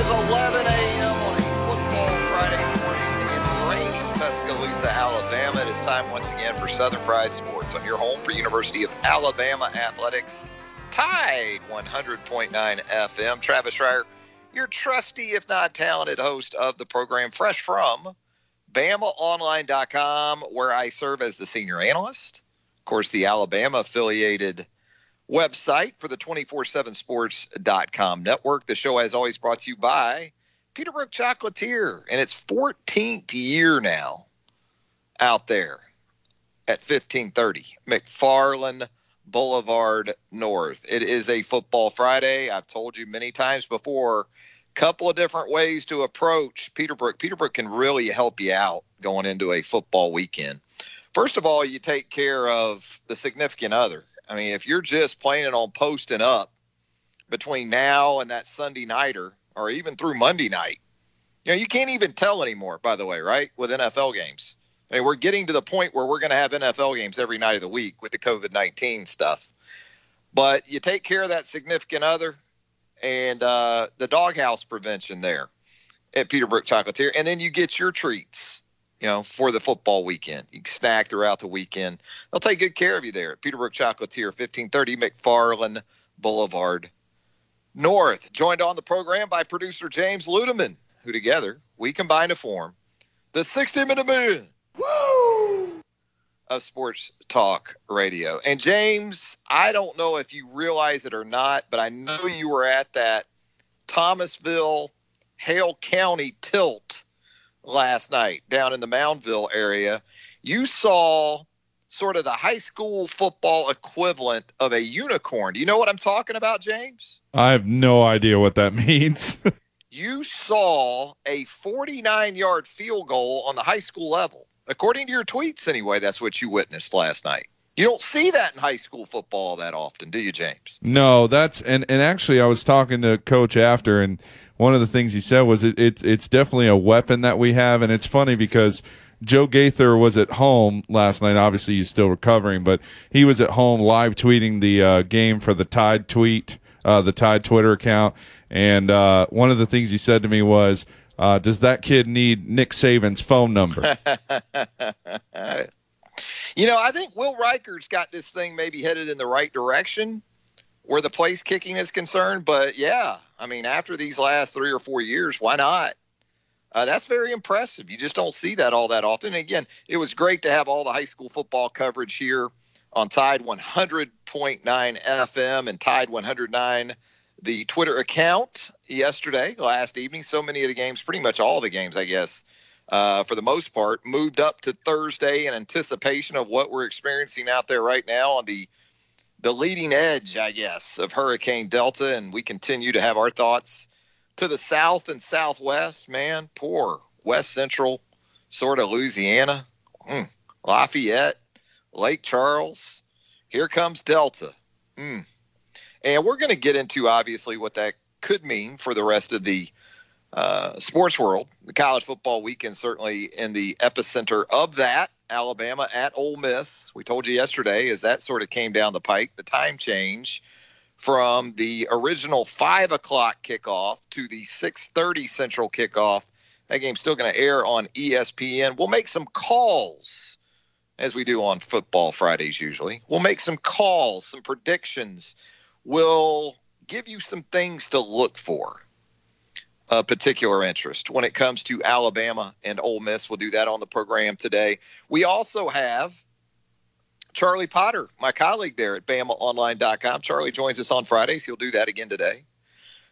is 11 a.m. on a football Friday morning in rainy Tuscaloosa, Alabama. It is time once again for Southern Fried Sports on your home for University of Alabama Athletics. Tide 100.9 FM. Travis Reier, your trusty, if not talented, host of the program, fresh from BamaOnline.com, where I serve as the senior analyst. Of course, the Alabama affiliated website for the 247sports.com network. The show, as always, brought to you by Peterbrooke Chocolatier and its 14th year now out there at 1530 McFarland Boulevard North. It is a football Friday. I've told you many times before, couple of different ways to approach Peterbrooke. Peterbrooke can really help you out going into a football weekend. First of all, you take care of the significant other. I mean, if you're just planning on posting up between now and that Sunday nighter, or even through Monday night, you know, you can't even tell anymore, by the way, right? With NFL games. I mean, we're getting to the point where we're going to have NFL games every night of the week with the COVID 19 stuff. But you take care of that significant other and uh, the doghouse prevention there at Peterbrooke Chocolatier, and then you get your treats you know, for the football weekend. You can snack throughout the weekend. They'll take good care of you there at Peterbrooke Chocolatier, 1530 McFarland Boulevard North. Joined on the program by producer James Ludeman, who together we combine to form the 60 minute minute of sports talk radio. And James, I don't know if you realize it or not, but I know you were at that Thomasville, Hale County tilt last night down in the Moundville area, you saw sort of the high school football equivalent of a unicorn. Do you know what I'm talking about, James? I have no idea what that means. you saw a 49 yard field goal on the high school level. According to your tweets, anyway, that's what you witnessed last night. You don't see that in high school football that often, do you, James? No, that's and and actually I was talking to coach after and one of the things he said was it, it's it's definitely a weapon that we have, and it's funny because Joe Gaither was at home last night. Obviously, he's still recovering, but he was at home live tweeting the uh, game for the Tide tweet, uh, the Tide Twitter account, and uh, one of the things he said to me was. Uh, does that kid need Nick Saban's phone number? you know, I think Will Reichard's got this thing maybe headed in the right direction where the place kicking is concerned. But yeah, I mean, after these last three or four years, why not? Uh, that's very impressive. You just don't see that all that often. And again, it was great to have all the high school football coverage here on Tide 100.9 FM and Tide 109, the Twitter account yesterday, last evening. So many of the games, pretty much all the games, I guess, uh, for the most part, moved up to Thursday in anticipation of what we're experiencing out there right now on the the leading edge, I guess, of Hurricane Delta, and we continue to have our thoughts to the south and southwest. Man, poor West Central, sort of Louisiana, mm, Lafayette, Lake Charles. Here comes Delta. Mm. And we're going to get into obviously what that could mean for the rest of the uh, sports world. The college football weekend certainly in the epicenter of that. Alabama at Ole Miss. We told you yesterday as that sort of came down the pike, the time change from the original five o'clock kickoff to the six thirty central kickoff That game's still going to air on ESPN. We'll make some calls as we do on football Fridays usually. We'll make some calls, some predictions. We'll give you some things to look for a particular interest when it comes to Alabama and Ole Miss. We'll do that on the program today. We also have Charlie Potter, my colleague there at BamaOnline.com. Charlie joins us on Fridays. He'll do that again today.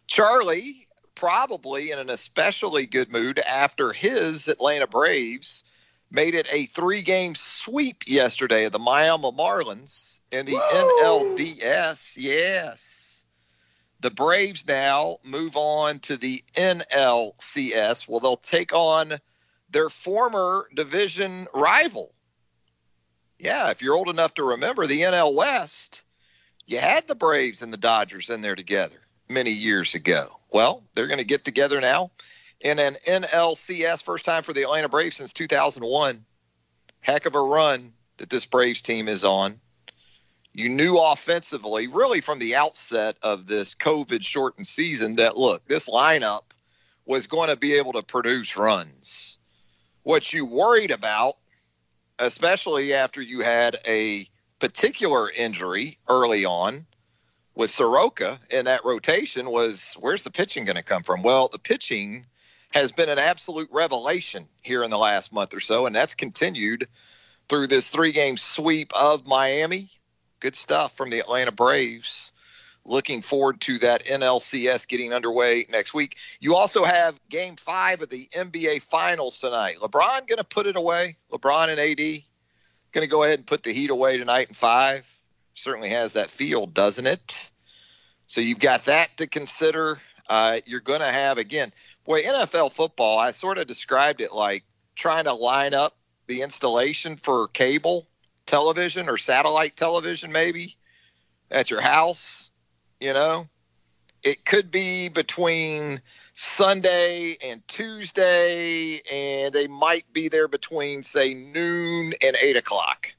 Charlie, probably in an especially good mood after his Atlanta Braves made it a three game sweep yesterday of the Miami Marlins in the Whoa. NLDS. Yes. The Braves now move on to the NLCS. Well, they'll take on their former division rival. Yeah, if you're old enough to remember the NL West, you had the Braves and the Dodgers in there together many years ago. Well, they're going to get together now in an NLCS, first time for the Atlanta Braves since 2001. Heck of a run that this Braves team is on. You knew offensively, really from the outset of this COVID shortened season, that look, this lineup was going to be able to produce runs. What you worried about, especially after you had a particular injury early on, with Soroka in that rotation was where's the pitching going to come from? Well, the pitching has been an absolute revelation here in the last month or so, and that's continued through this three game sweep of Miami. Good stuff from the Atlanta Braves. Looking forward to that NLCS getting underway next week. You also have game five of the NBA Finals tonight. LeBron going to put it away. LeBron and AD going to go ahead and put the Heat away tonight in five certainly has that feel, doesn't it? So you've got that to consider. Uh, you're going to have, again, boy, NFL football, I sort of described it like trying to line up the installation for cable television or satellite television, maybe at your house. You know, it could be between Sunday and Tuesday, and they might be there between, say, noon and eight o'clock.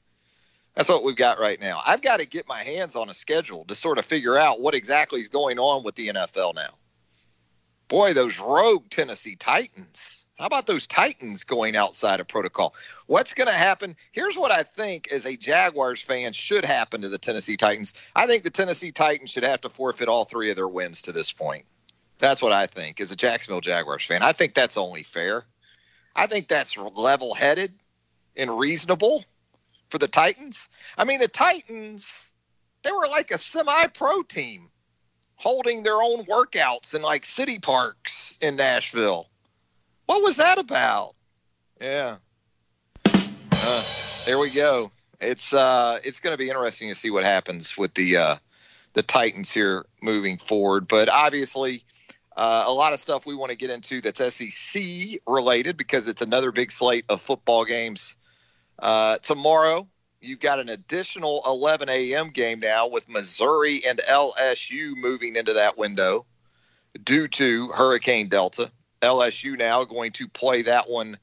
That's what we've got right now. I've got to get my hands on a schedule to sort of figure out what exactly is going on with the NFL now. Boy, those rogue Tennessee Titans. How about those Titans going outside of protocol? What's going to happen? Here's what I think as a Jaguars fan should happen to the Tennessee Titans. I think the Tennessee Titans should have to forfeit all three of their wins to this point. That's what I think as a Jacksonville Jaguars fan. I think that's only fair. I think that's level headed and reasonable for the Titans. I mean, the Titans, they were like a semi pro team holding their own workouts in like city parks in Nashville. What was that about? Yeah. Uh, there we go. It's uh, it's going to be interesting to see what happens with the uh, the Titans here moving forward. But obviously, uh, a lot of stuff we want to get into that's SEC related because it's another big slate of football games uh, tomorrow, you've got an additional 11 a.m. game now with Missouri and LSU moving into that window due to Hurricane Delta. LSU now going to play that one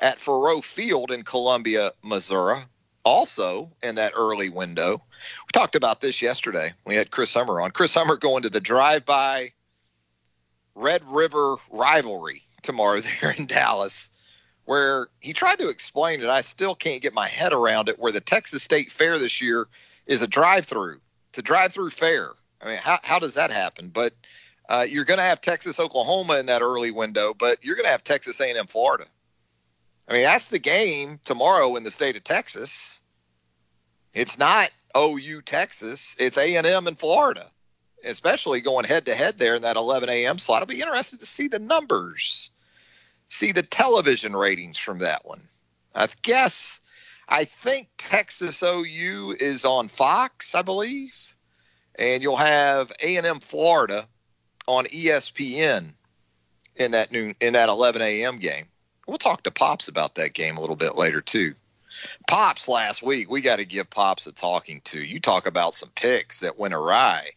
at Faurot Field in Columbia, Missouri. Also in that early window. We talked about this yesterday. We had Chris Hummer on. Chris Hummer going to the drive-by Red River rivalry tomorrow there in Dallas where he tried to explain it. I still can't get my head around it. Where the Texas State Fair this year is a drive-through. It's a drive-through fair. I mean, how how does that happen? But uh, you're going to have Texas Oklahoma in that early window, but you're going to have Texas A&M Florida. I mean, that's the game tomorrow in the state of Texas. It's not OU Texas. It's A&M in Florida, especially going head to head there in that 11 a.m. slot. I'll be interested to see the numbers see the television ratings from that one. I guess I think Texas OU is on Fox, I believe, and you'll have A&M Florida on ESPN in that noon in that 11 a.m. game. We'll talk to Pops about that game a little bit later too. Pops last week, we got to give Pops a talking to. You talk about some picks that went awry.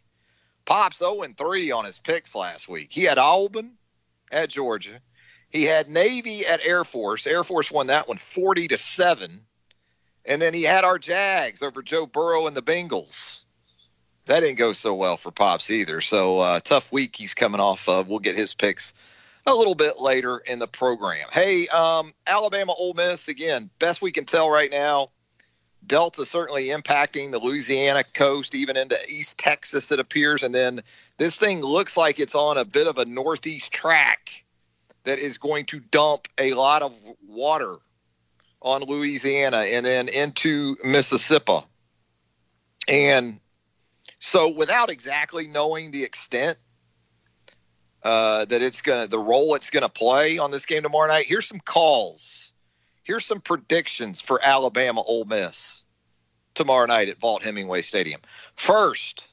Pops 0 3 on his picks last week. He had Auburn at Georgia. He had Navy at Air Force. Air Force won that one 40 to 7. And then he had our Jags over Joe Burrow and the Bengals. That didn't go so well for Pops either. So uh, tough week he's coming off of. We'll get his picks a little bit later in the program. Hey, um, Alabama Ole Miss again. Best we can tell right now. Delta certainly impacting the Louisiana coast, even into East Texas, it appears. And then this thing looks like it's on a bit of a northeast track that is going to dump a lot of water on Louisiana and then into Mississippi. And so, without exactly knowing the extent uh, that it's to, the role it's to play on this game tomorrow night, here's some calls. Here's some predictions for Alabama Ole Miss tomorrow night at Vaught Hemingway Stadium. First,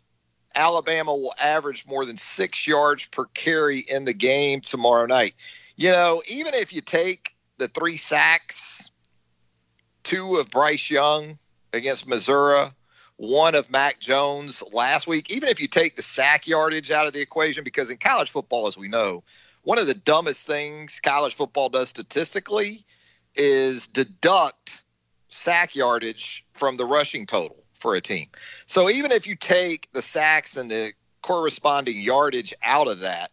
Alabama will average more than six yards per carry in the game tomorrow night. You know, even if you take the three sacks, two of Bryce Young against Missouri, one of Mac Jones last week, even if you take the sack yardage out of the equation, because in college football, as we know, one of the dumbest things college football does statistically is deduct sack yardage from the rushing total for a team. So even if you take the sacks and the corresponding yardage out of that,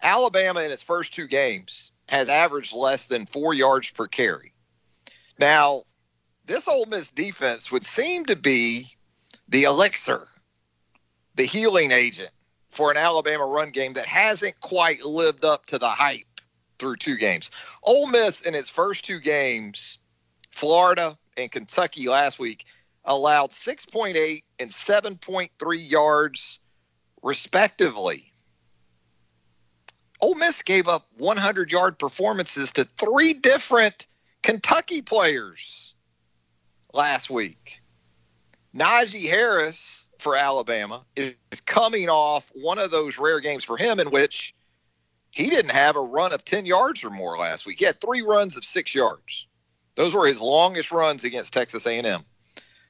Alabama in its first two games has averaged less than four yards per carry. Now, this Ole Miss defense would seem to be the elixir, the healing agent for an Alabama run game that hasn't quite lived up to the hype through two games. Ole Miss in its first two games, Florida and Kentucky last week, allowed 6.8 and 7.3 yards respectively. Ole Miss gave up 100 yard performances to three different Kentucky players last week. Najee Harris for Alabama is coming off one of those rare games for him in which he didn't have a run of 10 yards or more last week. He had three runs of 6 yards. Those were his longest runs against Texas A&M.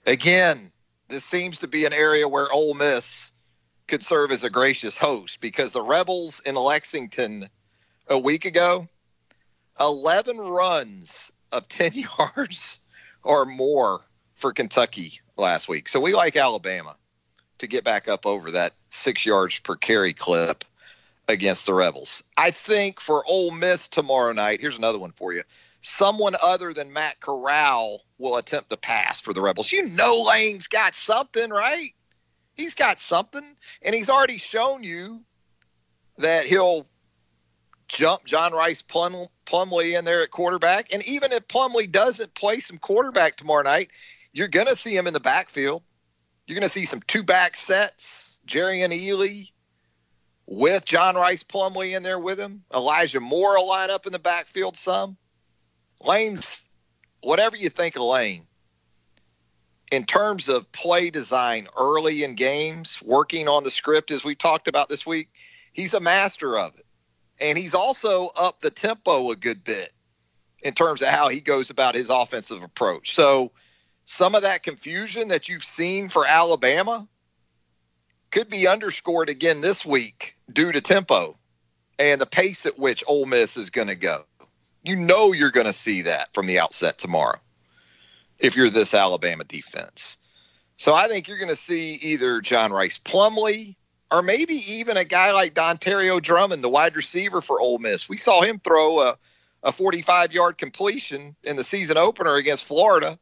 Again, this seems to be an area where Ole Miss could serve as a gracious host because the Rebels in Lexington a week ago, 11 runs of 10 yards or more for Kentucky last week. So we like Alabama to get back up over that six yards per carry clip against the Rebels. I think for Ole Miss tomorrow night, here's another one for you. Someone other than Matt Corral will attempt to pass for the Rebels. You know Lane's got something, right? He's got something, and he's already shown you that he'll jump John Rice Plum, Plumlee in there at quarterback. And even if Plumlee doesn't play some quarterback tomorrow night, you're going to see him in the backfield. You're going to see some two back sets, Jerrion Ealy with John Rice Plumlee in there with him. Elijah Moore will line up in the backfield some. Lane's, whatever you think of Lane, in terms of play design early in games, working on the script as we talked about this week, he's a master of it. And he's also up the tempo a good bit in terms of how he goes about his offensive approach. So some of that confusion that you've seen for Alabama could be underscored again this week due to tempo and the pace at which Ole Miss is going to go. You know you're going to see that from the outset tomorrow if you're this Alabama defense. So I think you're going to see either John Rice Plumlee or maybe even a guy like Dontario Drummond, the wide receiver for Ole Miss. We saw him throw a, a 45 yard completion in the season opener against Florida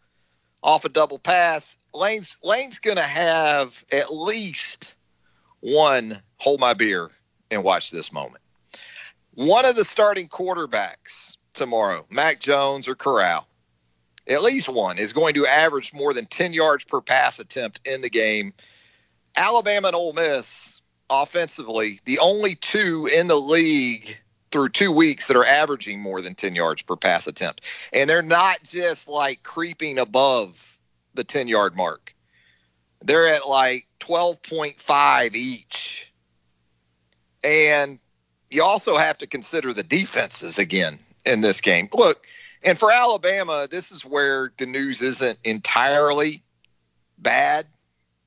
off a double pass. Lane's Lane's going to have at least one hold my beer and watch this moment. One of the starting quarterbacks tomorrow, Mac Jones or Corral, at least one, is going to average more than 10 yards per pass attempt in the game. Alabama and Ole Miss, offensively, the only two in the league through two weeks that are averaging more than 10 yards per pass attempt. And they're not just like creeping above the 10 yard mark, they're at like 12.5 each. And you also have to consider the defenses again in this game. Look, and for Alabama, this is where the news isn't entirely bad.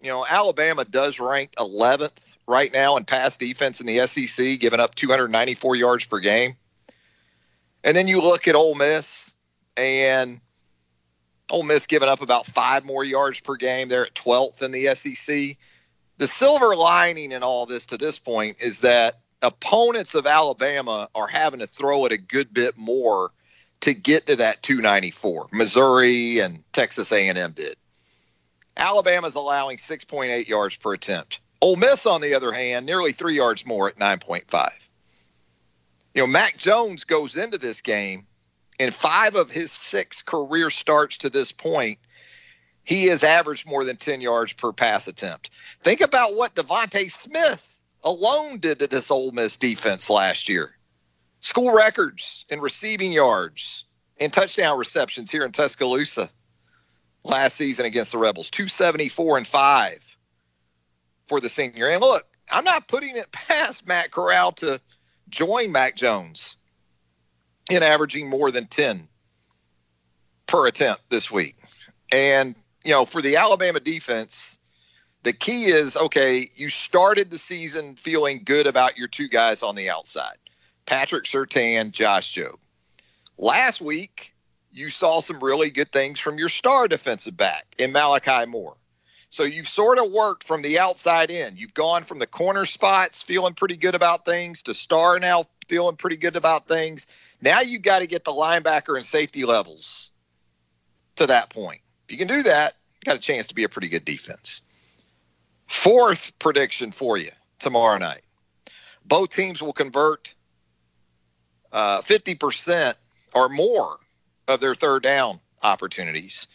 You know, Alabama does rank 11th right now in pass defense in the SEC, giving up 294 yards per game. And then you look at Ole Miss, and Ole Miss giving up about five more yards per game. They're at 12th in the SEC. The silver lining in all this to this point is that opponents of Alabama are having to throw it a good bit more to get to that 294. Missouri and Texas A&M did. Alabama's allowing 6.8 yards per attempt. Ole Miss, on the other hand, nearly three yards more at 9.5. You know, Mac Jones goes into this game in five of his six career starts to this point. He has averaged more than 10 yards per pass attempt. Think about what DeVonta Smith alone did to this Ole Miss defense last year. School records in receiving yards and touchdown receptions here in Tuscaloosa last season against the Rebels 274 and 5 for the senior. And look, I'm not putting it past Matt Corral to join Mac Jones in averaging more than 10 per attempt this week. And, you know, for the Alabama defense, the key is okay, you started the season feeling good about your two guys on the outside Patrick Surtain, Josh Jobe. Last week, you saw some really good things from your star defensive back in Malachi Moore. So you've sort of worked from the outside in. You've gone from the corner spots feeling pretty good about things to star now feeling pretty good about things. Now you've got to get the linebacker and safety levels to that point. If you can do that, you got a chance to be a pretty good defense. Fourth prediction for you tomorrow night. Both teams will convert uh, 50% or more of their third down opportunities.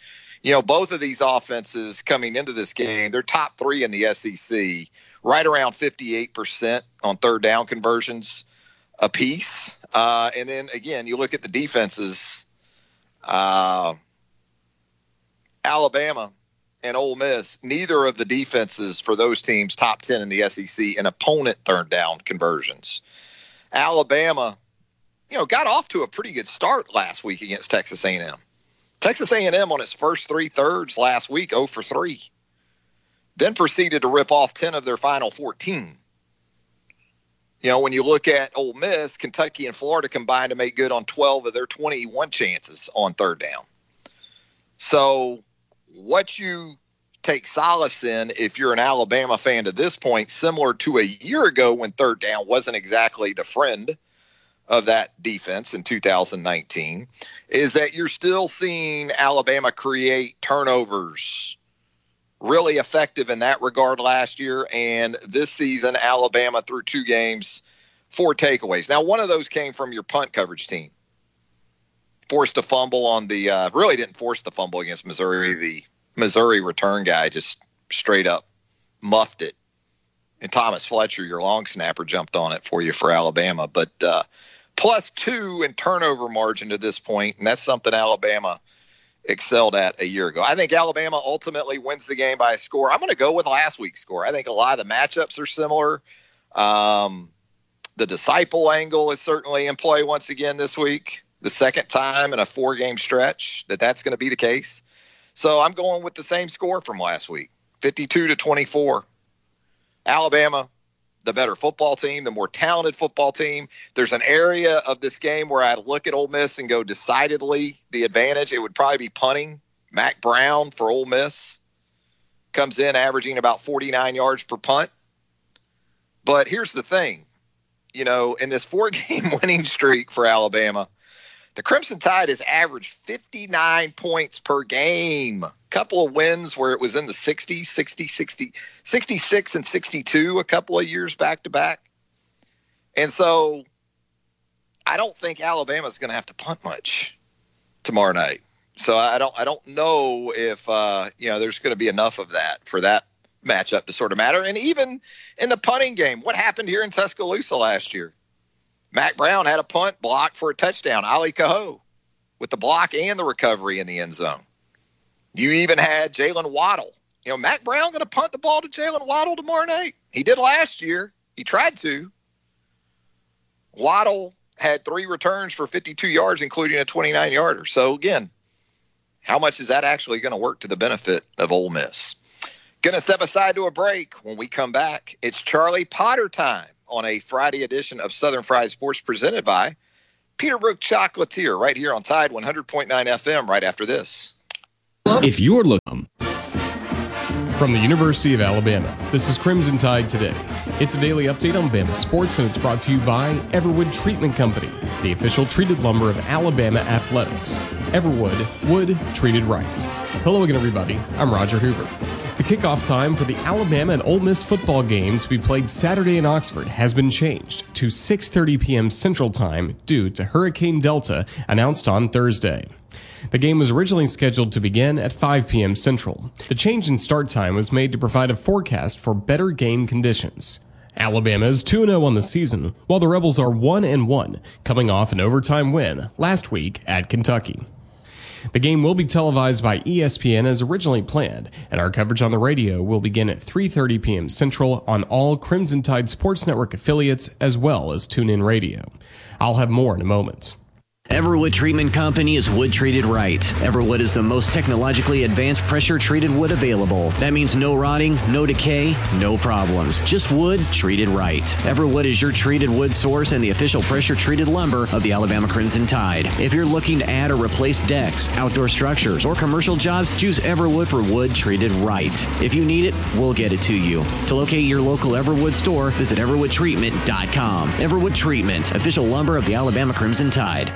You know, both of these offenses coming into this game, they're top three in the SEC, right around 58% on third down conversions a piece. Uh, and then again, you look at the defenses. Uh, Alabama and Ole Miss, neither of the defenses for those teams top 10 in the SEC in opponent third down conversions. Alabama, you know, got off to a pretty good start last week against Texas A&M. Texas A&M on its first three thirds last week 0 for 3. Then proceeded to rip off 10 of their final 14. You know, when you look at Ole Miss, Kentucky and Florida combined to make good on 12 of their 21 chances on third down. So what you take solace in if you're an Alabama fan to this point, similar to a year ago when third down wasn't exactly the friend of that defense in 2019, is that you're still seeing Alabama create turnovers really effective in that regard last year. And this season, Alabama through two games, four takeaways. Now, one of those came from your punt coverage team forced a fumble on the uh, really didn't force the fumble against Missouri. The Missouri return guy just straight up muffed it. And Thomas Fletcher, your long snapper, jumped on it for you for Alabama. But uh, plus two in turnover margin to this point, and that's something Alabama excelled at a year ago. I think Alabama ultimately wins the game by a score. I'm going to go with last week's score. I think a lot of the matchups are similar. Um, the disciple angle is certainly in play once again this week the second time in a four game stretch that that's going to be the case. So I'm going with the same score from last week 52 to 24. Alabama, the better football team, the more talented football team. There's an area of this game where I'd look at Ole Miss and go decidedly the advantage. It would probably be punting. Mac Brown for Ole Miss comes in averaging about 49 yards per punt. But here's the thing you know, in this four game winning streak for Alabama, the Crimson Tide has averaged 59 points per game. Couple of wins where it was in the 60s, 60, 60, 66 and 62 a couple of years back to back. And so I don't think Alabama's going to have to punt much tomorrow night. So I don't I don't know if uh, you know there's going to be enough of that for that matchup to sort of matter. And even in the punting game, what happened here in Tuscaloosa last year? Mac Brown had a punt block for a touchdown. Ale Kaho with the block and the recovery in the end zone. You even had Jaylen Waddle. You know, Mac Brown going to punt the ball to Jaylen Waddle tomorrow night. He did last year. He tried to. Waddle had three returns for 52 yards, including a 29 yarder. So again, how much is that actually going to work to the benefit of Ole Miss? Going to step aside to a break. When we come back, it's Charlie Potter time on a Friday edition of Southern Fried Sports presented by Peterbrooke Chocolatier right here on Tide 100.9 FM right after this. If you're looking From the University of Alabama, this is Crimson Tide Today. It's a daily update on Bama sports, and it's brought to you by Everwood Treatment Company, the official treated lumber of Alabama athletics. Everwood, wood treated right. Hello again, everybody. I'm Roger Hoover. The kickoff time for the Alabama and Ole Miss football game to be played Saturday in Oxford has been changed to 6:30 p.m. Central Time due to Hurricane Delta announced on Thursday. The game was originally scheduled to begin at 5 p.m. Central. The change in start time was made to provide a forecast for better game conditions. Alabama is 2 0 on the season, while the Rebels are 1 1, coming off an overtime win last week at Kentucky. The game will be televised by ESPN as originally planned, and our coverage on the radio will begin at 3:30 p.m. Central on all Crimson Tide Sports Network affiliates as well as TuneIn Radio. I'll have more in a moment. Everwood Treatment Company is wood treated right. Everwood is the most technologically advanced pressure treated wood available. That means no rotting, no decay, no problems. Just wood treated right. Everwood is your treated wood source and the official pressure treated lumber of the Alabama Crimson Tide. If you're looking to add or replace decks, outdoor structures, or commercial jobs, choose Everwood for wood treated right. If you need it, we'll get it to you. To locate your local Everwood store, visit everwoodtreatment.com. Everwood Treatment, official lumber of the Alabama Crimson Tide.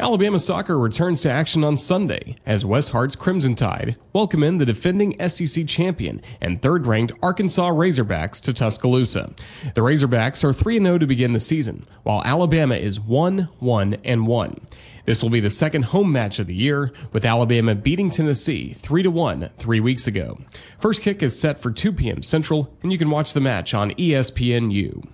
Alabama soccer returns to action on Sunday as Wes Hart's Crimson Tide welcome in the defending SEC champion and third ranked Arkansas Razorbacks to Tuscaloosa. The Razorbacks are 3 0 to begin the season, while Alabama is 1 1 and 1. This will be the second home match of the year, with Alabama beating Tennessee 3 1 three weeks ago. First kick is set for 2 p.m. Central, and you can watch the match on ESPNU.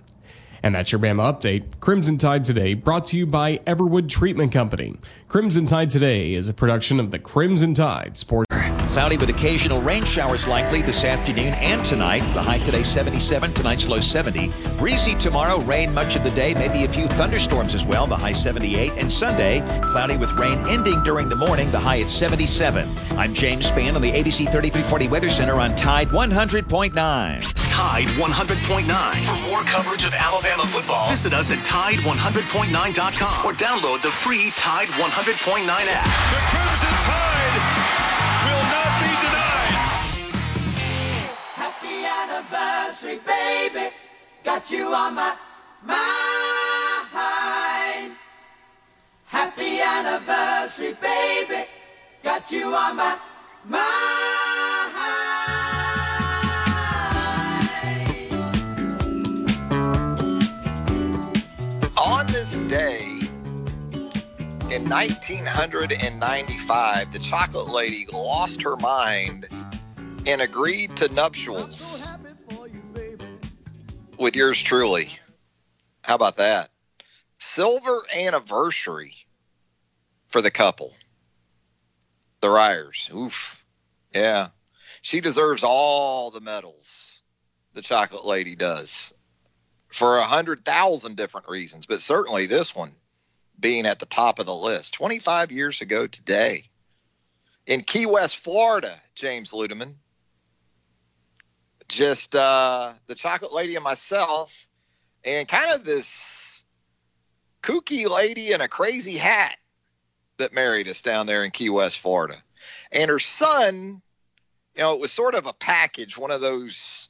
And that's your Bama update. Crimson Tide Today, brought to you by Everwood Treatment Company. Crimson Tide Today is a production of the Crimson Tide Sports. Cloudy with occasional rain showers likely this afternoon and tonight. The high today 77, tonight's low 70. Breezy tomorrow, rain much of the day, maybe a few thunderstorms as well. The high 78. And Sunday, cloudy with rain ending during the morning. The high at 77. I'm James Spann on the ABC 3340 Weather Center on Tide 100.9. Tide 100.9. For more coverage of Alabama football, visit us at Tide100.9.com or download the free Tide 100.9 app. The Crimson Tide anniversary, baby. Got you on my mind. Happy anniversary, baby. Got you on my mind. On this day in 1995, the chocolate lady lost her mind and agreed to nuptials with yours truly. How about that? Silver anniversary for the couple. The Reiers. Oof. Yeah. She deserves all the medals the chocolate lady does for a hundred thousand different reasons, but certainly this one being at the top of the list. 25 years ago today in Key West, Florida, James Ludeman. Just uh, the chocolate lady and myself, and kind of this kooky lady in a crazy hat that married us down there in Key West, Florida. And her son, you know, it was sort of a package, one of those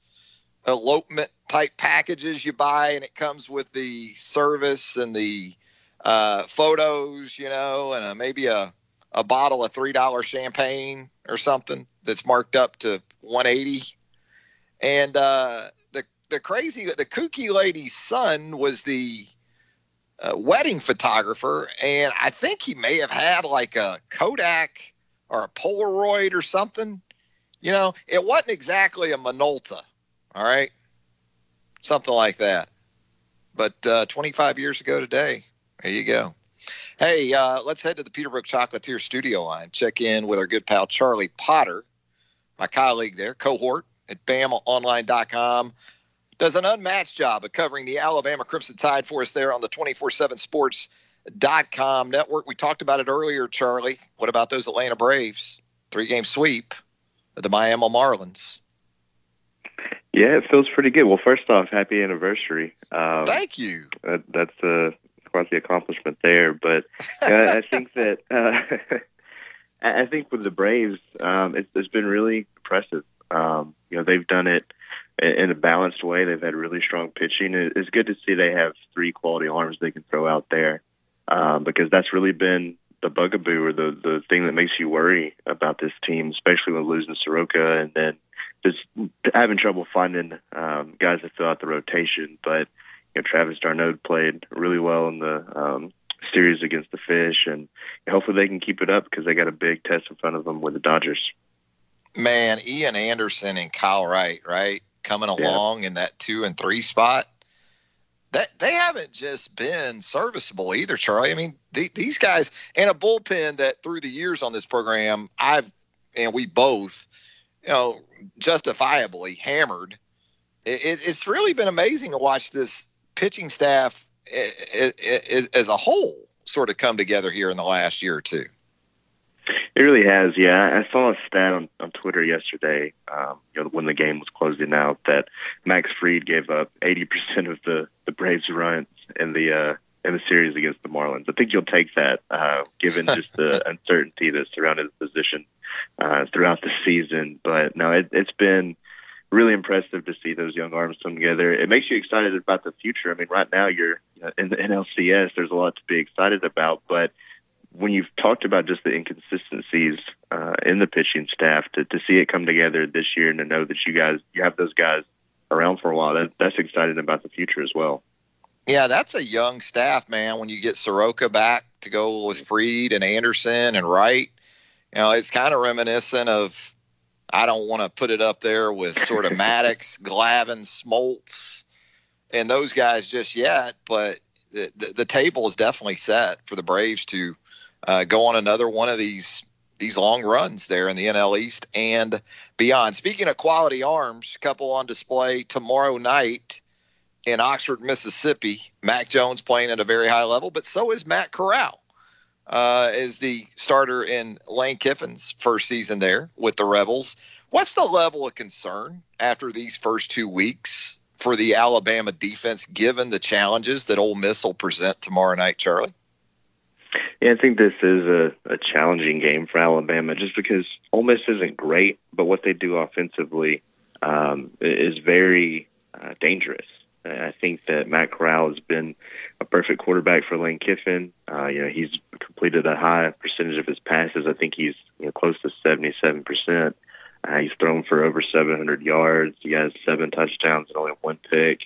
elopement type packages you buy, and it comes with the service and the uh, photos, you know, and uh, maybe a, a bottle of three dollar champagne or something that's marked up to 180. And uh, the the crazy, the kooky lady's son was the uh, wedding photographer, and I think he may have had like a Kodak or a Polaroid or something. You know, it wasn't exactly a Minolta, all right, something like that. But uh, 25 years ago today, there you go. Hey, uh, let's head to the Peterbrooke Chocolatier studio line. Check in with our good pal Charlie Potter, my colleague there, cohort at BamaOnline.com. Does an unmatched job of covering the Alabama Crimson Tide for us there on the 24 7 Sports.com network. We talked about it earlier, Charlie. What about those Atlanta Braves? Three game sweep of the Miami Marlins. Yeah, it feels pretty good. Well, first off, happy anniversary. Um, Thank you. That, that's uh, quite the accomplishment there. But uh, I think that uh, I think with the Braves, um, it's, it's been really impressive. Um, you know, they've done it in a balanced way. They've had really strong pitching. It's good to see they have three quality arms they can throw out there um, because that's really been the bugaboo or the the thing that makes you worry about this team, especially when losing Soroka and then just having trouble finding um, guys to fill out the rotation. But you know, Travis d'Arnaud played really well in the um, series against the Fish, and hopefully they can keep it up because they got a big test in front of them with the Dodgers. Man, Ian Anderson and Kyle Wright, right, coming along yeah. in that two and three spot. That they haven't just been serviceable either, Charlie. I mean, the, these guys and a bullpen that through the years on this program, I've and we both, you know, justifiably hammered. It, it, it's really been amazing to watch this pitching staff as a whole sort of come together here in the last year or two. It really has, yeah. I saw a stat on, on Twitter yesterday, um, you know, when the game was closing out, that Max Fried gave up 80% of the the Braves' runs in the uh, in the series against the Marlins. I think you'll take that, uh, given just the uncertainty that surrounded the position uh, throughout the season. But no, it, it's been really impressive to see those young arms come together. It makes you excited about the future. I mean, right now you're in the NLCS. There's a lot to be excited about, but when you've talked about just the inconsistencies uh, in the pitching staff, to to see it come together this year and to know that you guys you have those guys around for a while, that, that's exciting about the future as well. Yeah, that's a young staff, man. When you get Soroka back to go with Fried and Anderson and Wright, you know, it's kind of reminiscent of I don't want to put it up there with sort of Maddux, Glavine, Smoltz, and those guys just yet, but the, the, the table is definitely set for the Braves to uh, go on another one of these these long runs there in the NL East and beyond. Speaking of quality arms, couple on display tomorrow night in Oxford, Mississippi. Mac Jones playing at a very high level, but so is Matt Corral uh, as the starter in Lane Kiffin's first season there with the Rebels. What's the level of concern after these first two weeks for the Alabama defense, given the challenges that Ole Miss will present tomorrow night, Charlie? Yeah, I think this is a, a challenging game for Alabama just because Ole Miss isn't great, but what they do offensively um, is very uh, dangerous. I think that Matt Corral has been a perfect quarterback for Lane Kiffin. Uh, you know, he's completed a high percentage of his passes. I think he's you know, close to 77%. Uh, he's thrown for over 700 yards. He has seven touchdowns and only one pick.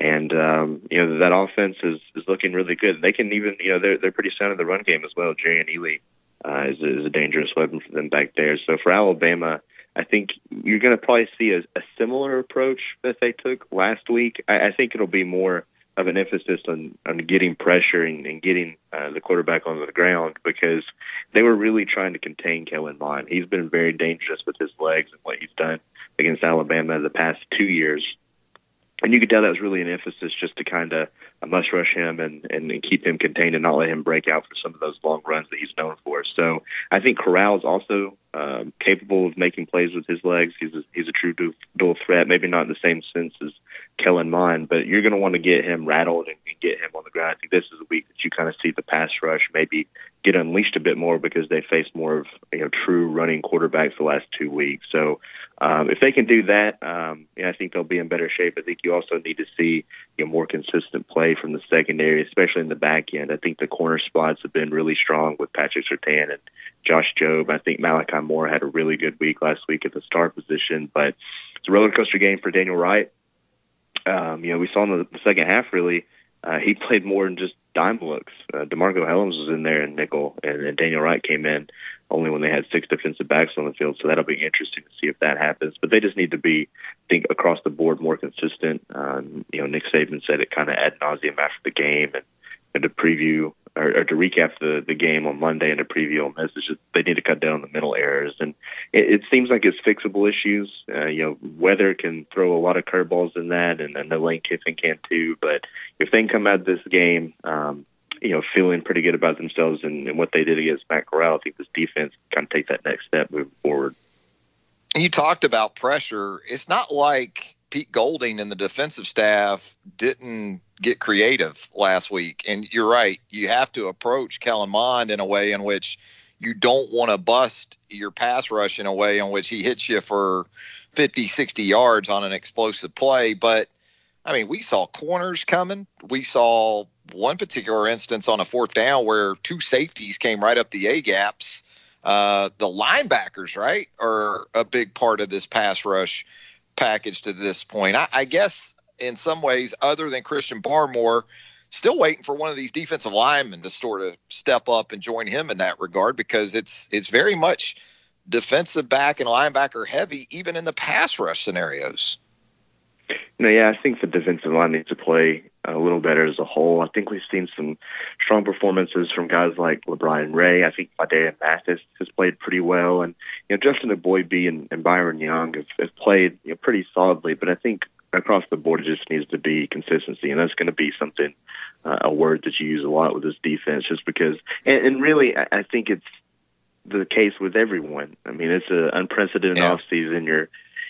And um, you know that offense is is looking really good. They can even you know they're they're pretty sound in the run game as well. Jerrion Ealy uh, is, is a dangerous weapon for them back there. So for Alabama, I think you're going to probably see a, a similar approach that they took last week. I, I think it'll be more of an emphasis on, on getting pressure and, and getting uh, the quarterback on the ground because they were really trying to contain Kellen Mond. He's been very dangerous with his legs and what he's done against Alabama the past two years. And you could tell that was really an emphasis just to kind of uh, must rush him and, and, and keep him contained and not let him break out for some of those long runs that he's known for. So I think Corral is also um, capable of making plays with his legs. He's a, he's a true dual threat, maybe not in the same sense as Kellen Mond, but you're going to want to get him rattled and get him I think this is a week that you kind of see the pass rush maybe get unleashed a bit more because they face more of you know true running quarterbacks the last two weeks. So um, if they can do that, um, I think they'll be in better shape. I think you also need to see you know, more consistent play from the secondary, especially in the back end. I think the corner spots have been really strong with Patrick Surtain and Josh Jobe. I think Malachi Moore had a really good week last week at the star position, but it's a roller coaster game for Daniel Wright. Um, you know, we saw in the second half really uh, he played more than just dime looks. Uh, DeMarcco Hellams was in there in nickel, and, and Daniel Wright came in only when they had six defensive backs on the field. So that'll be interesting to see if that happens. But they just need to be, I think, across the board more consistent. Um, you know, Nick Saban said it kind of ad nauseum after the game, and, and to preview or, or to recap the the game on Monday and to preview on this. just they need to cut down the mental errors, and it, it seems like it's fixable issues. Uh, you know, weather can throw a lot of curveballs in that, and, the Lane Kiffin can too. But if they come out of this game, um, you know, feeling pretty good about themselves and, and what they did against Matt Corral, I think this defense kind of take that next step moving forward. You talked about pressure. It's not like Pete Golding and the defensive staff didn't get creative last week. And you're right. You have to approach Kellen Mond in a way in which you don't want to bust your pass rush in a way in which he hits you for 50, 60 yards on an explosive play. But I mean, we saw corners coming. We saw one particular instance on a fourth down where two safeties came right up the A gaps. Uh, the linebackers, right, are a big part of this pass rush package to this point. I, I guess in some ways, other than Christian Barmore, still waiting for one of these defensive linemen to sort of step up and join him in that regard because it's it's very much defensive back and linebacker heavy, even in the pass rush scenarios. No, yeah, I think the defensive line needs to play a little better as a whole. I think we've seen some strong performances from guys like LaBryan Ray. I think Phidarian Mathis has played pretty well, and you know Justin Eboigbe and, and Byron Young have, have played you know, pretty solidly. But I think across the board, it just needs to be consistency, and that's going to be something uh, a word that you use a lot with this defense, just because. And, and really, I, I think it's the case with everyone. I mean, it's an unprecedented yeah. off season. You're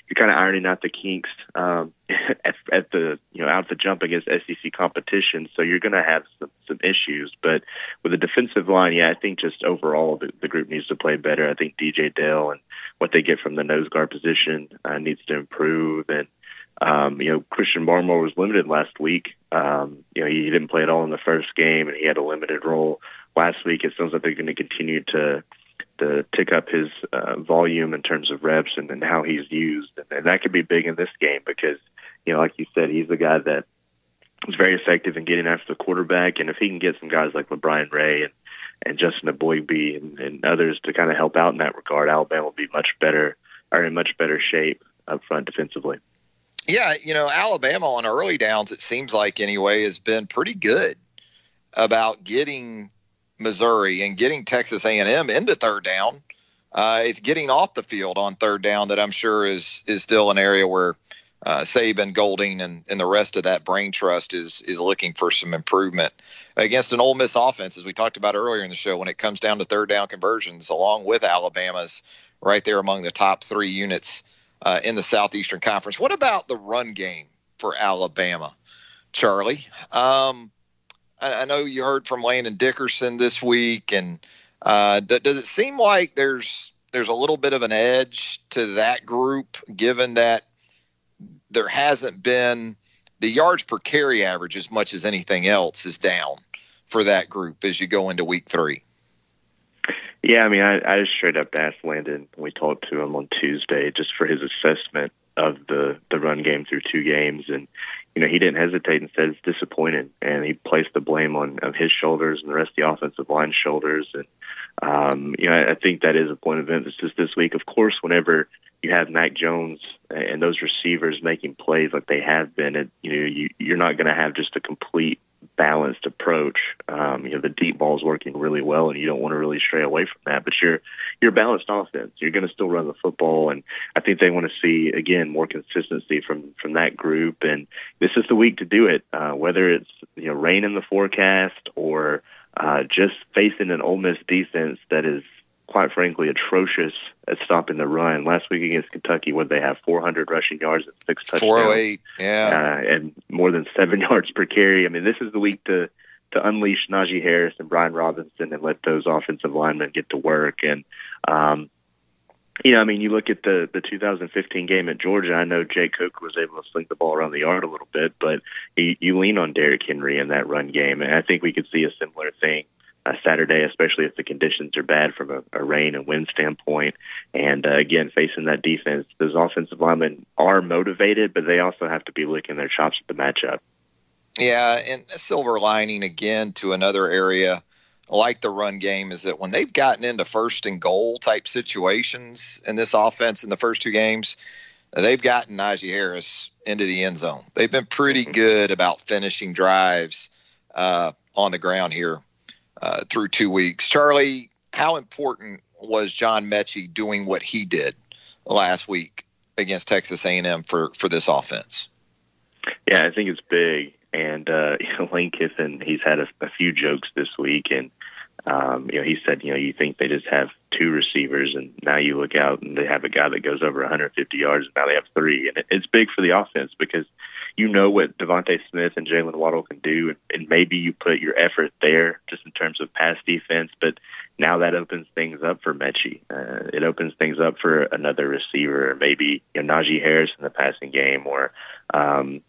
you're kind of ironing out the kinks um, at, at the you know out the jump against SEC competition. So you're going to have some some issues. But with the defensive line, yeah, I think just overall the, the group needs to play better. I think DJ Dale and what they get from the nose guard position uh, needs to improve. And um, you know, Christian Barmore was limited last week. Um, you know, he didn't play at all in the first game, and he had a limited role last week. It sounds like they're going to continue to to tick up his uh, volume in terms of reps and, and how he's used, and, and that could be big in this game because you know, like you said, he's the guy that is very effective in getting after the quarterback, and if he can get some guys like LaBryan Ray and and Justin Eboigbe and, and others to kind of help out in that regard, Alabama will be much better or in much better shape up front defensively. Yeah, you know, Alabama on early downs, it seems like anyway, has been pretty good about getting Missouri and getting Texas A&M into third down. Uh, it's getting off the field on third down that I'm sure is is still an area where uh, Saban, Golding, and, and the rest of that brain trust is is looking for some improvement against an Ole Miss offense, as we talked about earlier in the show. When it comes down to third down conversions, along with Alabama's, right there among the top three units uh, in the Southeastern Conference. What about the run game for Alabama, Charlie? Um, I, I know you heard from Landon Dickerson this week, and uh, d- does it seem like there's there's a little bit of an edge to that group, given that there hasn't been the yards per carry average as much as anything else is down for that group as you go into week three. Yeah, I mean, I, I just straight up asked Landon we talked to him on Tuesday just for his assessment of the the run game through two games, and you know he didn't hesitate and said it's disappointing, and he placed the blame on of his shoulders and the rest of the offensive line's shoulders, and um, you know I, I think that is a point of emphasis this week. Of course, whenever you have Mac Jones and those receivers making plays like they have been, it, you know you, you're not going to have just a complete balanced approach. Um, you know, the deep ball is working really well, and you don't want to really stray away from that. But you're you're balanced offense. You're going to still run the football, and I think they want to see again more consistency from from that group. And this is the week to do it. Uh, whether it's you know rain in the forecast or uh, just facing an Ole Miss defense that is quite frankly, atrocious at stopping the run. Last week against Kentucky, what they have 400 rushing yards and six touchdowns, 408, yeah, uh, and more than seven yards per carry. I mean, this is the week to to unleash Najee Harris and Brian Robinson and let those offensive linemen get to work. And um, you know, I mean, you look at the the 2015 game at Georgia. I know Jake Coker was able to sling the ball around the yard a little bit, but you, you lean on Derrick Henry in that run game, and I think we could see a similar thing uh, Saturday, especially if the conditions are bad from a, a rain and wind standpoint. And uh, again, facing that defense, those offensive linemen are motivated, but they also have to be licking their chops at the matchup. Yeah, and a silver lining again to another area like the run game is that when they've gotten into first and goal type situations in this offense in the first two games, they've gotten Najee Harris into the end zone. They've been pretty mm-hmm. good about finishing drives uh, on the ground here uh, through two weeks. Charlie, how important was John Metchie doing what he did last week against Texas A&M for for this offense? Yeah, I think it's big. And uh, you know, Lane Kiffin, he's had a, a few jokes this week, and um, you know, he said, you know, you think they just have two receivers, and now you look out and they have a guy that goes over 150 yards, and now they have three, and it, it's big for the offense because you know what DeVonta Smith and Jaylen Waddle can do, and, maybe you put your effort there just in terms of pass defense. But now that opens things up for Metchie. Uh, it opens things up for another receiver, maybe you know, Najee Harris in the passing game, or um,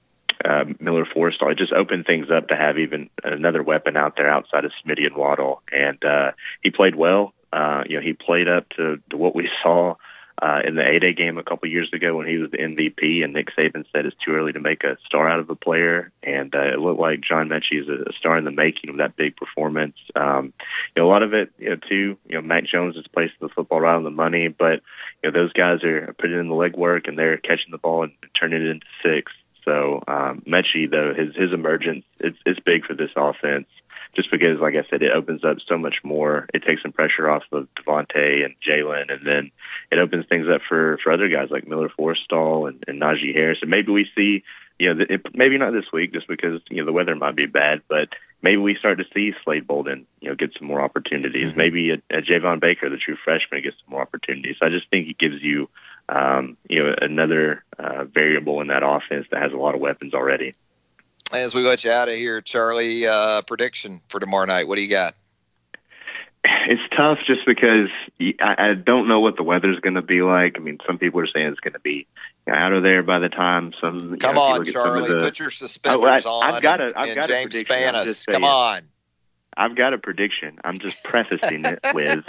uh, Miller Forristall. It just opened things up to have even another weapon out there outside of Smitty and Waddle, and uh, he played well. Uh, you know, he played up to, to what we saw uh, in the A-Day game a couple years ago when he was the MVP, and Nick Saban said it's too early to make a star out of a player, and uh, it looked like John Metchie is a star in the making of that big performance. Um, you know, a lot of it, you know, too. You know, Mac Jones is placing the football right on the money, but you know those guys are putting in the legwork and they're catching the ball and turning it into six. So um, Metchie, though, his his emergence it's it's big for this offense just because, like I said, it opens up so much more. It takes some pressure off of DeVonta and Jaylen, and then it opens things up for for other guys like Miller Forristall and, and Najee Harris. And maybe we see, you know, it, maybe not this week just because you know the weather might be bad, but maybe we start to see Slade Bolden, you know, get some more opportunities. Mm-hmm. Maybe a, a Javon Baker, the true freshman, gets some more opportunities. I just think it gives you, um, you know, another uh, variable in that offense that has a lot of weapons already as we let you out of here, Charlie, uh, prediction for tomorrow night. What do you got? It's tough just because I, I don't know what the weather's going to be like. I mean, some people are saying it's going to be out of there by the time some. Come know, on, Charlie, the, put your suspenders oh, I, on. I've got a, I've got James a prediction. Come on. I've got a prediction. I'm just prefacing it with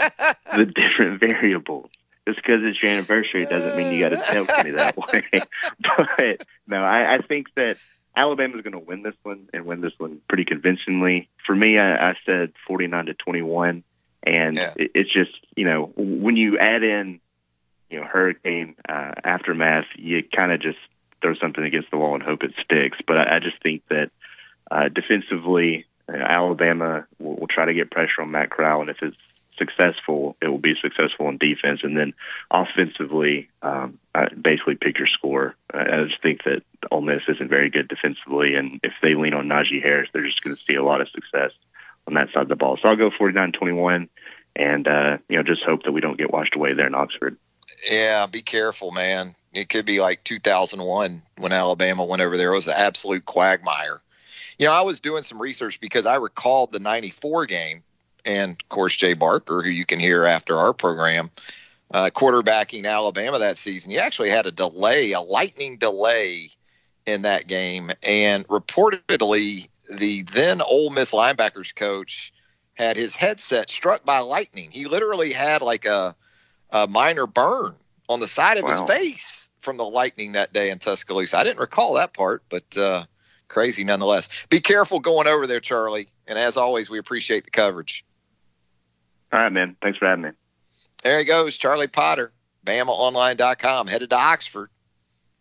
the different variables. Just because it's your anniversary doesn't mean you got to tell me that way. but no, I, I think that Alabama's going to win this one and win this one pretty convincingly. For me, I, I said 49 to 21, and yeah. it, it's just you know when you add in you know hurricane uh, aftermath, you kind of just throw something against the wall and hope it sticks. But I, I just think that uh, defensively, uh, Alabama will, will try to get pressure on Matt Corral, and if it's successful, it will be successful in defense, and then offensively, um, basically pick your score. I just think that Ole Miss isn't very good defensively, and if they lean on Najee Harris, they're just going to see a lot of success on that side of the ball. So I'll go 49-21, and uh, you know just hope that we don't get washed away there in Oxford. Yeah, be careful, man. It could be like 2001 when Alabama went over there. It was an absolute quagmire. You know, I was doing some research because I recalled the 94 game and of course Jay Barker, who you can hear after our program, uh, quarterbacking Alabama that season. You actually had a delay, a lightning delay in that game, and reportedly the then Ole Miss linebackers coach had his headset struck by lightning. He literally had like a, a minor burn on the side of wow. his face from the lightning that day in Tuscaloosa. I didn't recall that part, but uh, crazy nonetheless. Be careful going over there, Charlie. And as always, we appreciate the coverage. All right, man. Thanks for having me. There he goes, Charlie Potter, BamaOnline.com, headed to Oxford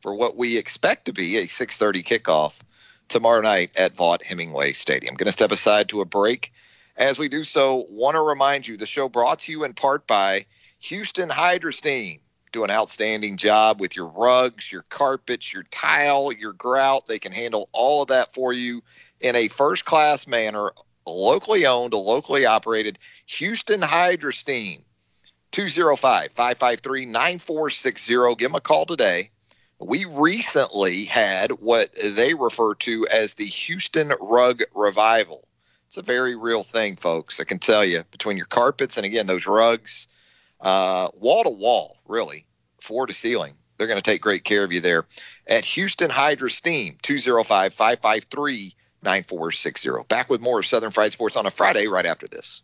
for what we expect to be a 6:30 kickoff tomorrow night at Vaught Hemingway Stadium. Going to step aside to a break. As we do so, want to remind you the show brought to you in part by Houston Hydrosteam. Do an outstanding job with your rugs, your carpets, your tile, your grout. They can handle all of that for you in a first class manner locally owned, locally operated Houston Hydrosteam. 205 553 9460. Give them a call today. We recently had what they refer to as the Houston Rug Revival. It's a very real thing, folks. I can tell you between your carpets and again, those rugs, uh, wall to wall, really, floor to ceiling. They're going to take great care of you there at Houston Hydrosteam, 205 553 9460. Back with more Southern Fried Sports on a Friday right after this.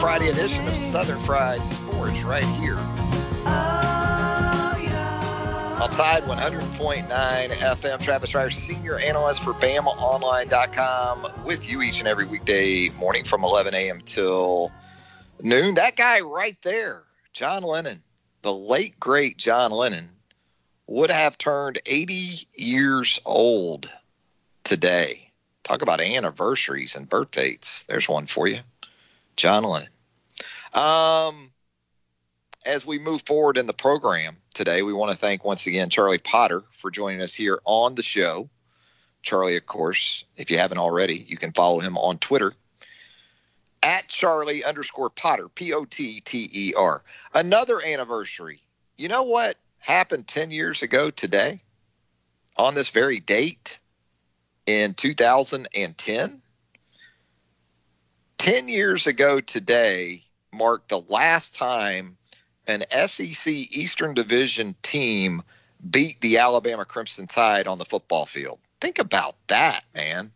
Friday edition of Southern Fried Sports right here on Tide 100.9 FM. Travis Reier, senior analyst for BamaOnline.com, with you each and every weekday morning from 11 a.m. till noon. That guy right there, John Lennon, the late great John Lennon, would have turned 80 years old today. Talk about anniversaries and birth dates. There's one for you. John Lennon. Um, as we move forward in the program today, we want to thank once again Charlie Potter for joining us here on the show. Charlie, of course, if you haven't already, you can follow him on Twitter at Charlie underscore Potter, P O T T E R. Another anniversary. You know what happened 10 years ago today on this very date in 2010? 10 years ago today marked the last time an SEC Eastern Division team beat the Alabama Crimson Tide on the football field. Think about that, man.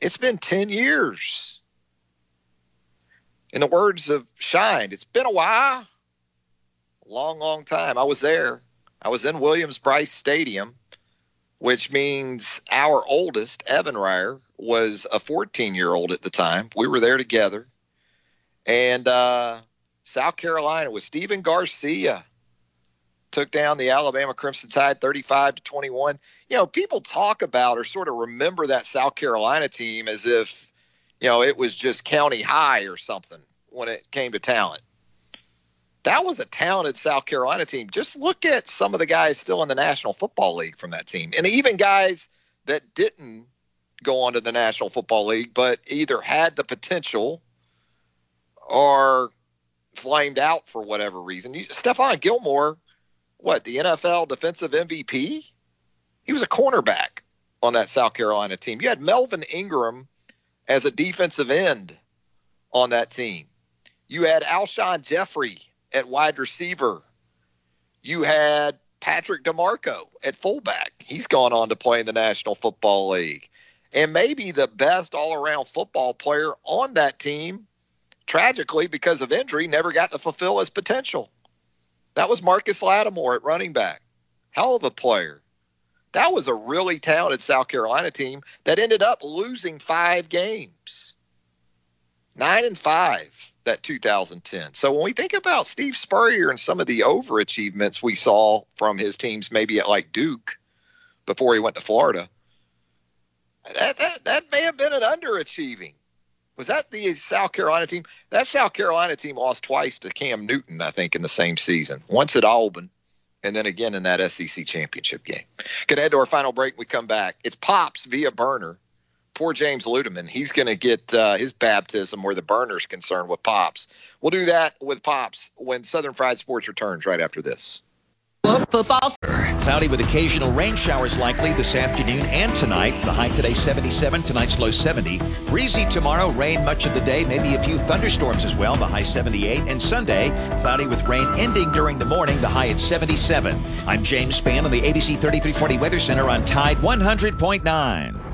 It's been 10 years. In the words of Shine, it's been a while. Long, long time. I was there. I was in Williams Brice Stadium, which means our oldest, Evan Reier, was a 14 year old at the time. We were there together. And uh, South Carolina with Stephen Garcia took down the Alabama Crimson Tide 35 to 21. You know, people talk about or sort of remember that South Carolina team as if, you know, it was just county high or something when it came to talent. That was a talented South Carolina team. Just look at some of the guys still in the National Football League from that team, and even guys that didn't go on to the National Football League, but either had the potential or flamed out for whatever reason. You, Stephon Gilmore, what, the NFL defensive MVP? He was a cornerback on that South Carolina team. You had Melvin Ingram as a defensive end on that team. You had Alshon Jeffery at wide receiver. You had Patrick DiMarco at fullback. He's gone on to play in the National Football League. And maybe the best all around football player on that team tragically, because of injury, never got to fulfill his potential. That was Marcus Lattimore at running back. Hell of a player. That was a really talented South Carolina team that ended up losing five games. Nine and five that 2010. So when we think about Steve Spurrier and some of the overachievements we saw from his teams, maybe at like Duke before he went to Florida, that, that, that may have been an underachieving. Was that the South Carolina team? That South Carolina team lost twice to Cam Newton, I think, in the same season. Once at Auburn, and then again in that SEC championship game. Gonna head to our final break. We come back. It's Pops via burner. Poor James Ludeman. He's going to get uh, his baptism where the burner's concerned with Pops. We'll do that with Pops when Southern Fried Sports returns right after this. Football. Cloudy with occasional rain showers likely this afternoon and tonight. The high today 77, tonight's low 70. Breezy tomorrow, rain much of the day, maybe a few thunderstorms as well. The high 78. And Sunday, cloudy with rain ending during the morning, the high at 77. I'm James Spann on the ABC 3340 Weather Center on Tide 100.9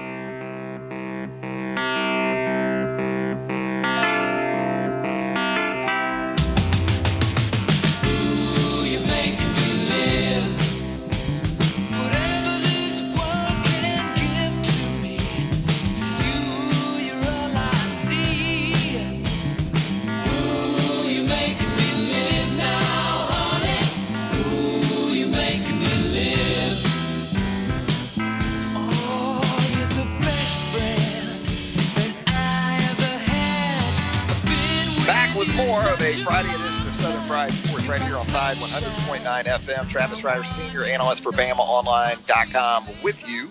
Tide 100.9 FM. Travis Reier, senior analyst for BamaOnline.com with you.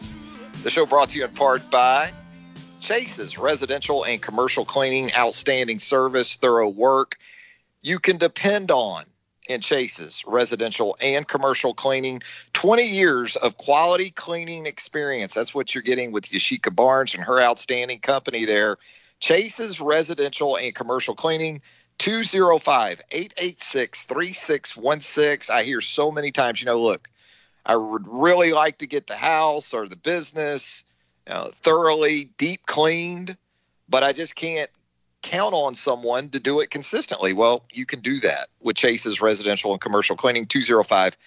The show brought to you in part by Chase's residential and commercial cleaning, outstanding service, thorough work you can depend on in Chase's residential and commercial cleaning. 20 years of quality cleaning experience. That's what you're getting with Yashika Barnes and her outstanding company there. Chase's residential and commercial cleaning. 205 886 3616. I hear so many times, you know, look, I would really like to get the house or the business you know, thoroughly deep cleaned, but I just can't count on someone to do it consistently. Well, you can do that with Chase's residential and commercial cleaning 205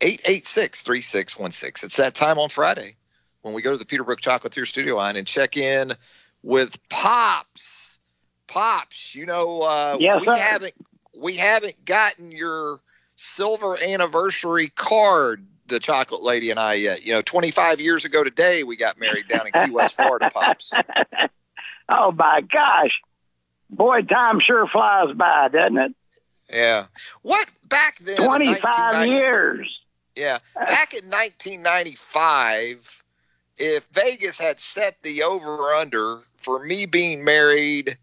886 3616. It's that time on Friday when we go to the Peterbrooke Chocolatier studio line and check in with Pops. Pops, you know, uh, Yes, we sir. haven't we haven't gotten your silver anniversary card, the chocolate lady and I yet. You know, 25 years ago today we got married down in Key West, Florida, Pops. Oh my gosh, boy, time sure flies by, doesn't it? Yeah. What back then? in Twenty-five 1990 years. Yeah. Back in 1995, if Vegas had set the over under for me being married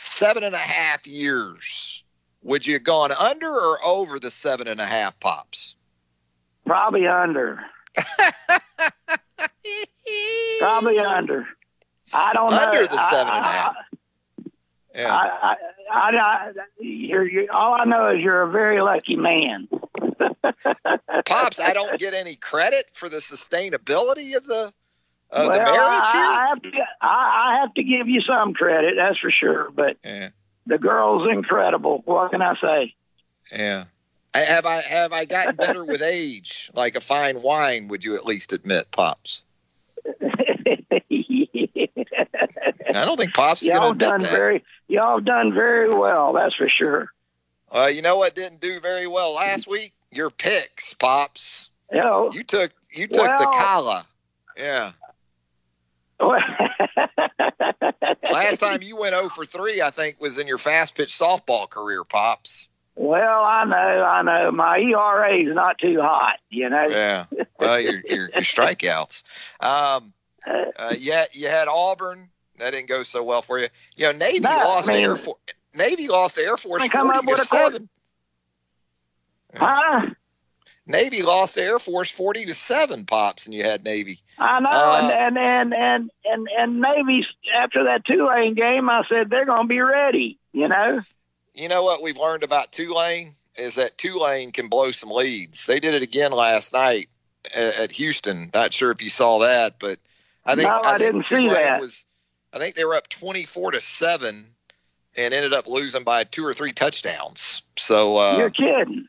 seven and a half years, would you have gone under or over the seven and a half pops? Probably under. Probably under. I don't know. Under the I- and a half. Yeah. I, I, I, I, you're, you're, all I know is you're a very lucky man. Pops, I don't get any credit for the sustainability of the of well, the marriage I. I have to, I, I have to give you some credit, that's for sure. But Yeah. the girl's incredible. What can I say? Yeah. I- Have I have I gotten better with age? Like a fine wine, would you at least admit, Pops? I don't think Pops y'all done that. very, y'all done very well. That's for sure. Uh, you know what didn't do very well last week? Your picks, Pops. You know, You took you took the Well- Kala. Yeah. Last time you went 0 for 3, I think, was in your fast pitch softball career, Pops. well, I know, I know. My ERA is not too hot. You know. Yeah. Well, your your, your strikeouts. Um, uh, yeah, you had Auburn. That didn't go so well for you. You know, Navy No, lost I mean- Air Force. Navy lost Air Force I come 40 up to with a court- 7. Huh? Navy lost to Air Force 40 to 7, Pops, and you had Navy. I know, Uh, and, and and and and Navy after that Tulane game, I said they're going to be ready. You know. You know what we've learned about Tulane is that Tulane can blow some leads. They did it again last night at, at Houston. Not sure if you saw that, but I think No, I think didn't see that. Was I think they were up twenty four to seven and ended up losing by two or three touchdowns. So uh, You're kidding.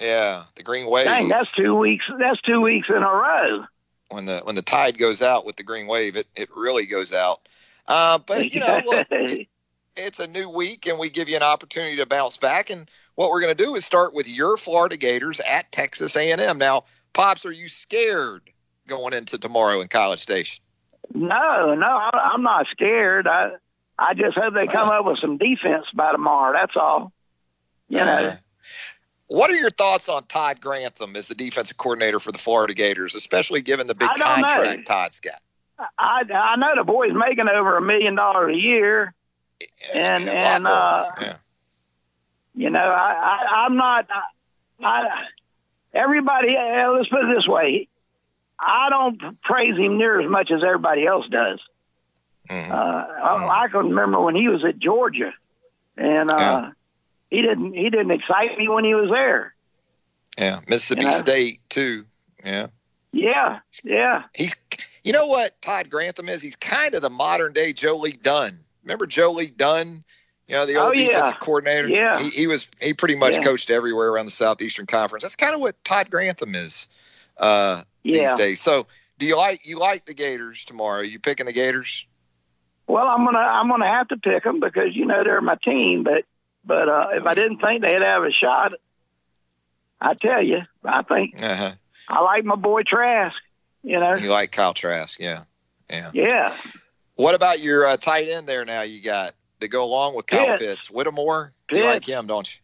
Yeah, the Green Wave. Dang, that's two weeks. That's two weeks in a row. when the when the tide goes out with the Green Wave, it it really goes out. Uh, but you know, look, it's a new week and we give you an opportunity to bounce back and what we're going to do is start with your florida gators at texas a&m now pops are you scared going into tomorrow in college station no, no, I- I'm not scared. I I just hope they come up with some defense by tomorrow. That's all. You know. What are your thoughts on todd grantham as the defensive coordinator for the florida gators especially given the big don't know. contract todd's got I I know the boy's making over a million dollars a year, and Yeah, and uh, Yeah. you know I, I I'm not I, I everybody. Let's put it this way, I don't praise him near as much as everybody else does. Mhm. Uh, I, I can remember when he was at Georgia, and uh, Yeah. He didn't he didn't excite me when he was there. yeah mississippi know? state too yeah Yeah, yeah. he's you know what Todd Grantham is? He's kind of the modern day Joe Lee Dunn. Remember Joe Lee Dunn? You know, the Oh, old yeah. defensive coordinator. Yeah. He, he was he pretty much Yeah. coached everywhere around the Southeastern Conference. That's kind of what Todd Grantham is uh, these Yeah. days. So do you like you like the Gators tomorrow? you picking the Gators? Well, I'm gonna I'm gonna have to pick them because you know they're my team. But but uh, if I didn't think they'd have a shot, I tell you, I think Uh-huh. I like my boy Trask. You know, You like Kyle Trask, yeah. Yeah. yeah. What about your uh, tight end there now you got to go along with Kyle Pitts. Pitts? Whittemore? You like him, don't you?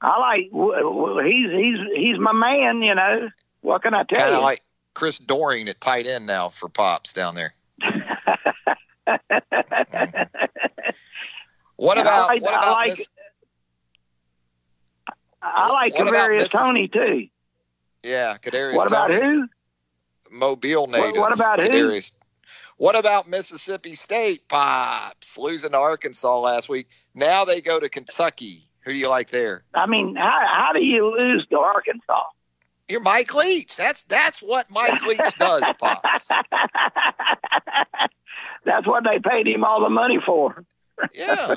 I like w- w- he's he's he's my man. You know, what can I tell Kind of you? like Chris Doering at tight end now for Pops down there. What I about like- what I like- Miss, I like Kadarius Toney too. yeah, Kadarius What about Toney, who? Mobile native. what about who? What about Mississippi State Pops losing to Arkansas last week? Now they go to Kentucky. Who do you like there? I mean, how how do you lose to Arkansas? You're Mike Leach. That's that's what Mike Leach does, Pops. That's what they paid him all the money for. Yeah.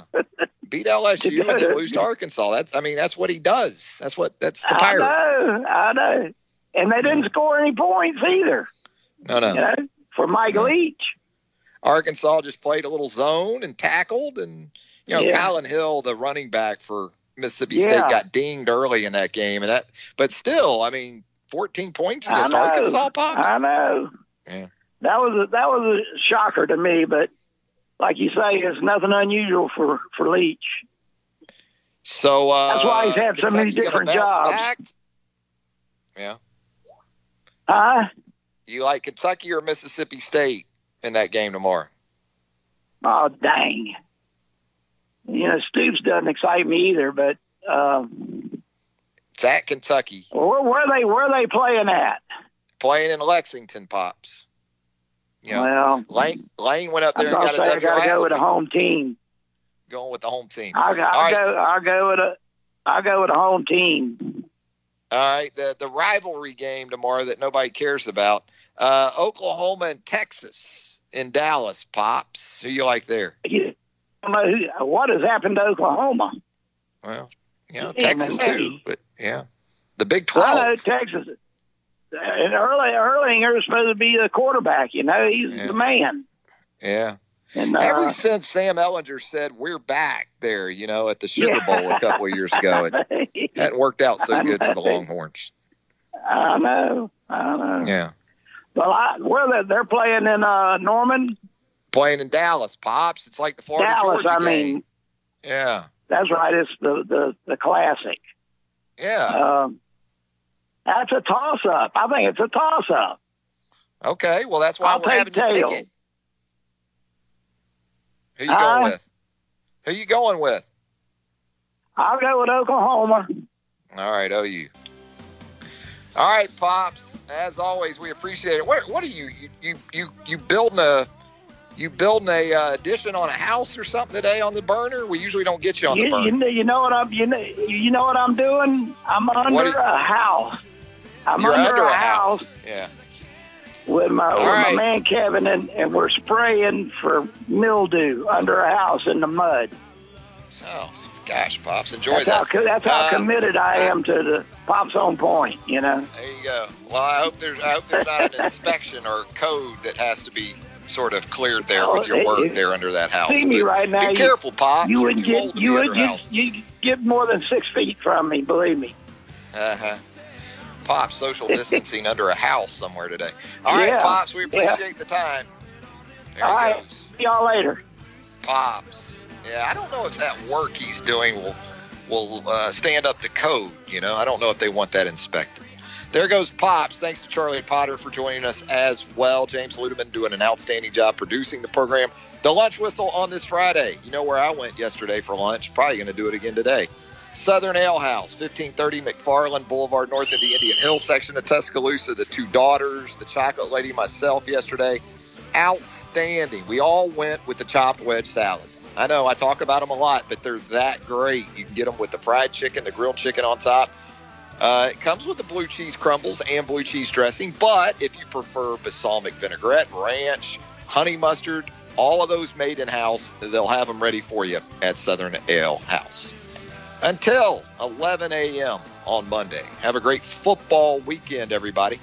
Beat LSU and then lose to Arkansas. That's I mean, that's what he does. That's what that's the I pirate. know, I know. And they didn't mm-hmm. score any points either. No, no. You know, for Mike Leach. Arkansas just played a little zone and tackled, and you know, Yeah. Kylin Hill, the running back for Mississippi Yeah. State, got dinged early in that game, and that. But still, I mean, 14 points against. Arkansas, pops. I know. Yeah. That was a, that was a shocker to me, but like you say, it's nothing unusual for for Leach. So uh, That's why he's had so many different jobs. back? Yeah. Huh? You like Kentucky or Mississippi State in that game tomorrow? Oh dang! You know, Stoops doesn't excite me either. But um, It's at Kentucky, where, where they where are they playing at? playing in Lexington, pops. You know, Well, Lane Lane went up there and got a say I W gotta go with a home team. going with the home team. I'll, I'll right. go. I'll go with a. I'll go with a home team. All right, the the rivalry game tomorrow that nobody cares about. Uh, Oklahoma and Texas in Dallas, pops. Who you like there? You don't know who, what has happened to Oklahoma? Well, you know, Yeah, Texas too, but yeah, the Big I know Twelve. Texas. And Early Ehlinger is supposed to be the quarterback. You know, he's Yeah. the man. Yeah. And uh, Ever since Sam Ehlinger said we're back there, you know, at the Sugar Yeah. Bowl a couple of years ago, it hadn't worked out so good for the. Longhorns. I know. I know. Yeah, Well, I, where they, they're playing in uh, Norman, playing in Dallas, pops. It's like the Florida Dallas. Georgia I game. mean, Yeah, that's right. It's the the, the classic. yeah. Um, that's a toss up. I think it's a toss up. Okay, well that's why I'll we're having you pick it. Who you Uh, going with? Who you going with? I'll go with Oklahoma. All right, OU. All right, pops. As always, we appreciate it. What, what are you you you you, you building a you building a uh, addition on a house or something today on the burner? We usually don't get you on the You, burner. you, know, you know what I'm you know you know what I'm doing? I'm under you- a house. I'm You're under, under a house, house. Yeah. with my with right. my man Kevin, and, and we're spraying for mildew under a house in the mud. Oh gosh, pops, enjoy That's that. co- that's how Uh, committed I am to the pops on point. You know. There you go. Well, I hope there's I hope there's not an inspection or code that has to be sort of cleared there with your Oh, work it- there under that house. See me But right now. Be you- careful, pops. You wouldn't get you would you get more than six feet from me. Believe me. Uh huh. Pops social distancing under a house somewhere today. All right, Yeah. Pops, we Yeah. appreciate the time. There All he right. goes. See y'all later. Pops. Yeah, I don't know if that work he's doing will will uh, stand up to code. You know, I don't know if they want that inspected. There goes Pops. Thanks to Charlie Potter for joining us as well. James Ludeman doing an outstanding job producing the program. The lunch whistle on this Friday. You know where I went yesterday for lunch. Probably going to do it again today. Southern Ale House, 1530 McFarland Boulevard, north of the Indian Hill section of Tuscaloosa. The two daughters, the chocolate lady, myself yesterday. Outstanding. We all went with the chopped wedge salads. I know I talk about them a lot, but they're that great. You can get them with the fried chicken, the grilled chicken on top. Uh, it comes with the blue cheese crumbles and blue cheese dressing, but if you prefer balsamic vinaigrette, ranch, honey mustard, all of those made in house, they'll have them ready for you at Southern Ale House until 11 a.m. on Monday. Have a great football weekend, everybody.